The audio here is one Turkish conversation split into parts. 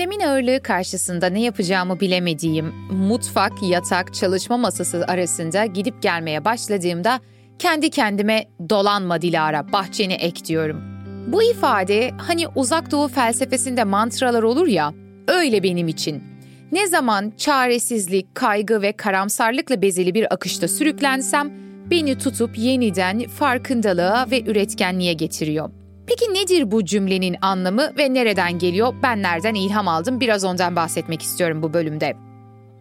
Gündemin ağırlığı karşısında ne yapacağımı bilemediğim, mutfak, yatak, çalışma masası arasında gidip gelmeye başladığımda kendi kendime dolanma Dilara, bahçeni ek diyorum. Bu ifade hani uzak doğu felsefesinde mantralar olur ya, öyle benim için. Ne zaman çaresizlik, kaygı ve karamsarlıkla bezeli bir akışta sürüklensem, beni tutup yeniden farkındalığa ve üretkenliğe getiriyor. Peki nedir bu cümlenin anlamı ve nereden geliyor? Ben nereden ilham aldım? Biraz ondan bahsetmek istiyorum bu bölümde.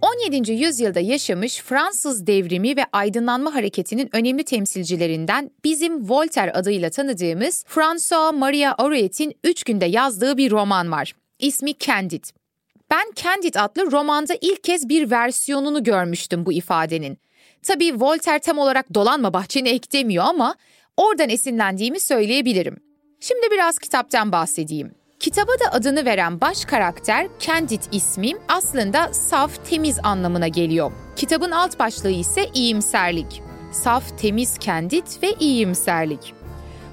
17. yüzyılda yaşamış Fransız devrimi ve aydınlanma hareketinin önemli temsilcilerinden bizim Voltaire adıyla tanıdığımız François Maria Arouet'in 3 günde yazdığı bir roman var. İsmi Candide. Ben Candide adlı romanda ilk kez bir versiyonunu görmüştüm bu ifadenin. Tabii Voltaire tam olarak dolanma bahçeni ek demiyor ama oradan esinlendiğimi söyleyebilirim. Şimdi biraz kitaptan bahsedeyim. Kitaba da adını veren baş karakter Candid ismi aslında saf, temiz anlamına geliyor. Kitabın alt başlığı ise iyimserlik. Saf, temiz, Candid ve iyimserlik.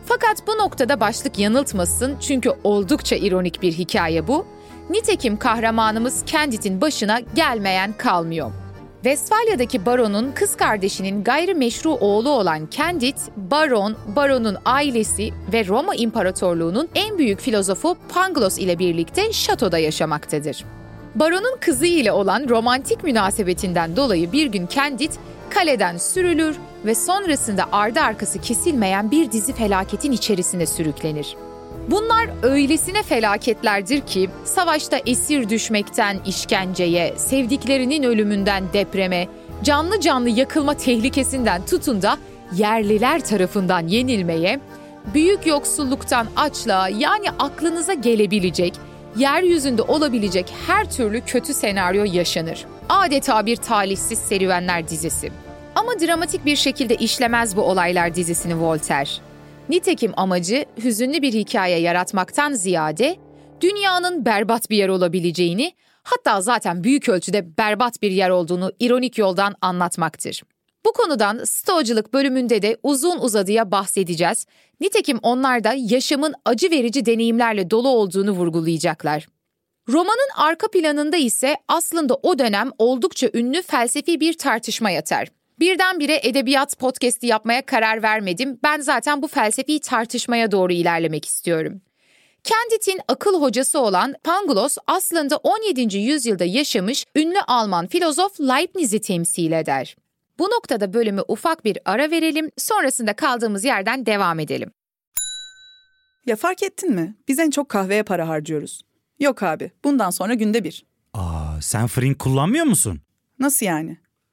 Fakat bu noktada başlık yanıltmasın çünkü oldukça ironik bir hikaye bu. Nitekim kahramanımız Candid'in başına gelmeyen kalmıyor. Westfalya'daki baronun kız kardeşinin gayrimeşru oğlu olan Candid, baron, baronun ailesi ve Roma İmparatorluğu'nun en büyük filozofu Pangloss ile birlikte şatoda yaşamaktadır. Baronun kızı ile olan romantik münasebetinden dolayı bir gün Candid kaleden sürülür ve sonrasında ardı arkası kesilmeyen bir dizi felaketin içerisine sürüklenir. Bunlar öylesine felaketlerdir ki savaşta esir düşmekten işkenceye, sevdiklerinin ölümünden depreme, canlı canlı yakılma tehlikesinden tutun da yerliler tarafından yenilmeye, büyük yoksulluktan açlığa yani aklınıza gelebilecek, yeryüzünde olabilecek her türlü kötü senaryo yaşanır. Adeta bir talihsiz serüvenler dizisi. Ama dramatik bir şekilde işlemez bu olaylar dizisini Voltaire. Nitekim amacı hüzünlü bir hikaye yaratmaktan ziyade dünyanın berbat bir yer olabileceğini, hatta zaten büyük ölçüde berbat bir yer olduğunu ironik yoldan anlatmaktır. Bu konudan Stoacılık bölümünde de uzun uzadıya bahsedeceğiz. Nitekim onlar da yaşamın acı verici deneyimlerle dolu olduğunu vurgulayacaklar. Romanın arka planında ise aslında o dönem oldukça ünlü felsefi bir tartışma yatar. Birdenbire edebiyat podcast'i yapmaya karar vermedim. Ben zaten bu felsefi tartışmaya doğru ilerlemek istiyorum. Candid'in akıl hocası olan Pangloss aslında 17. yüzyılda yaşamış ünlü Alman filozof Leibniz'i temsil eder. Bu noktada bölümü ufak bir ara verelim, sonrasında kaldığımız yerden devam edelim. Ya fark ettin mi? Biz en çok kahveye para harcıyoruz. Yok abi, bundan sonra günde bir. Aa sen Frink kullanmıyor musun? Nasıl yani?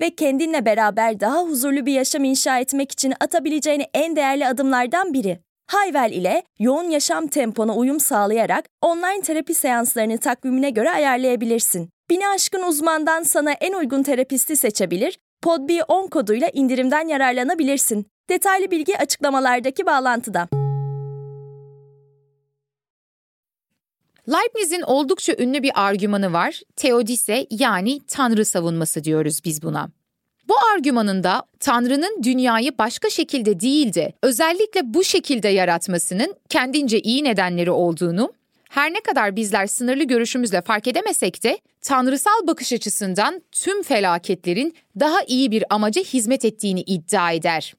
ve kendinle beraber daha huzurlu bir yaşam inşa etmek için atabileceğin en değerli adımlardan biri. Hayvel ile yoğun yaşam tempona uyum sağlayarak online terapi seanslarını takvimine göre ayarlayabilirsin. Bini aşkın uzmandan sana en uygun terapisti seçebilir, PodB10 koduyla indirimden yararlanabilirsin. Detaylı bilgi açıklamalardaki bağlantıda. Leibniz'in oldukça ünlü bir argümanı var. Teodise yani tanrı savunması diyoruz biz buna. Bu argümanında Tanrı'nın dünyayı başka şekilde değil de özellikle bu şekilde yaratmasının kendince iyi nedenleri olduğunu, her ne kadar bizler sınırlı görüşümüzle fark edemesek de tanrısal bakış açısından tüm felaketlerin daha iyi bir amaca hizmet ettiğini iddia eder.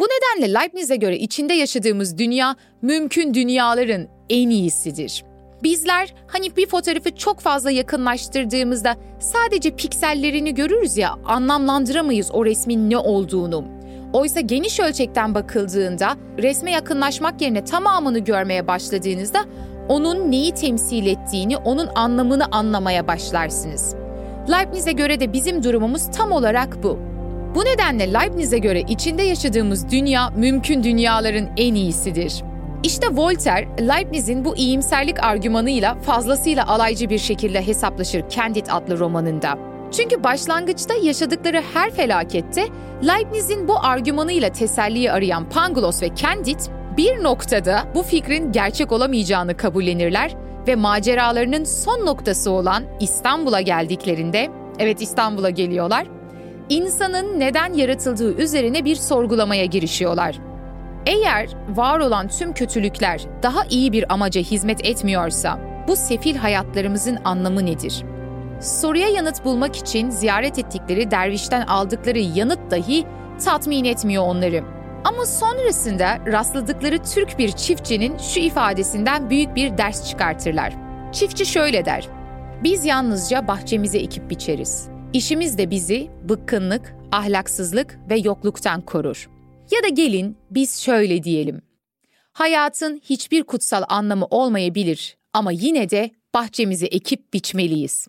Bu nedenle Leibniz'e göre içinde yaşadığımız dünya mümkün dünyaların en iyisidir. Bizler hani bir fotoğrafı çok fazla yakınlaştırdığımızda sadece piksellerini görürüz ya anlamlandıramayız o resmin ne olduğunu. Oysa geniş ölçekten bakıldığında resme yakınlaşmak yerine tamamını görmeye başladığınızda onun neyi temsil ettiğini, onun anlamını anlamaya başlarsınız. Leibniz'e göre de bizim durumumuz tam olarak bu. Bu nedenle Leibniz'e göre içinde yaşadığımız dünya mümkün dünyaların en iyisidir. İşte Voltaire, Leibniz'in bu iyimserlik argümanıyla fazlasıyla alaycı bir şekilde hesaplaşır Candide adlı romanında. Çünkü başlangıçta yaşadıkları her felakette Leibniz'in bu argümanıyla teselliyi arayan Pangloss ve Candide bir noktada bu fikrin gerçek olamayacağını kabullenirler ve maceralarının son noktası olan İstanbul'a geldiklerinde, evet İstanbul'a geliyorlar, insanın neden yaratıldığı üzerine bir sorgulamaya girişiyorlar. Eğer var olan tüm kötülükler daha iyi bir amaca hizmet etmiyorsa, bu sefil hayatlarımızın anlamı nedir? Soruya yanıt bulmak için ziyaret ettikleri dervişten aldıkları yanıt dahi tatmin etmiyor onları. Ama sonrasında rastladıkları Türk bir çiftçinin şu ifadesinden büyük bir ders çıkartırlar. Çiftçi şöyle der: Biz yalnızca bahçemize ekip biçeriz. İşimiz de bizi bıkkınlık, ahlaksızlık ve yokluktan korur. Ya da gelin biz şöyle diyelim. Hayatın hiçbir kutsal anlamı olmayabilir ama yine de bahçemizi ekip biçmeliyiz.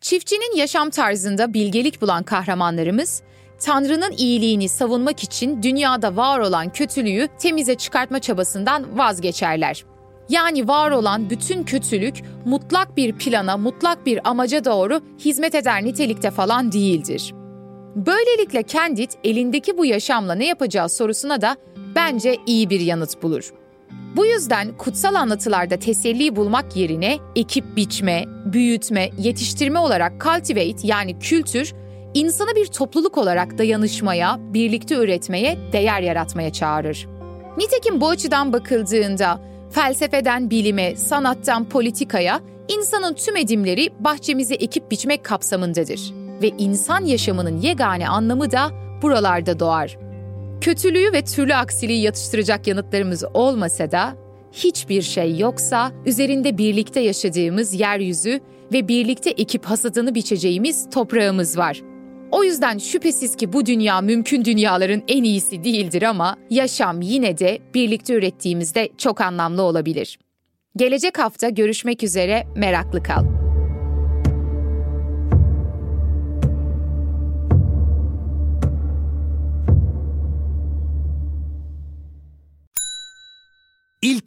Çiftçinin yaşam tarzında bilgelik bulan kahramanlarımız, Tanrı'nın iyiliğini savunmak için dünyada var olan kötülüğü temize çıkartma çabasından vazgeçerler. Yani var olan bütün kötülük mutlak bir plana, mutlak bir amaca doğru hizmet eder nitelikte falan değildir. Böylelikle Candid elindeki bu yaşamla ne yapacağı sorusuna da bence iyi bir yanıt bulur. Bu yüzden kutsal anlatılarda teselli bulmak yerine ekip biçme, büyütme, yetiştirme olarak cultivate yani kültür, insanı bir topluluk olarak dayanışmaya, birlikte üretmeye, değer yaratmaya çağırır. Nitekim bu açıdan bakıldığında felsefeden bilime, sanattan politikaya insanın tüm edimleri bahçemizi ekip biçmek kapsamındadır ve insan yaşamının yegane anlamı da buralarda doğar. Kötülüğü ve türlü aksiliği yatıştıracak yanıtlarımız olmasa da hiçbir şey yoksa üzerinde birlikte yaşadığımız yeryüzü ve birlikte ekip hasadını biçeceğimiz toprağımız var. O yüzden şüphesiz ki bu dünya mümkün dünyaların en iyisi değildir ama yaşam yine de birlikte ürettiğimizde çok anlamlı olabilir. Gelecek hafta görüşmek üzere meraklı kal.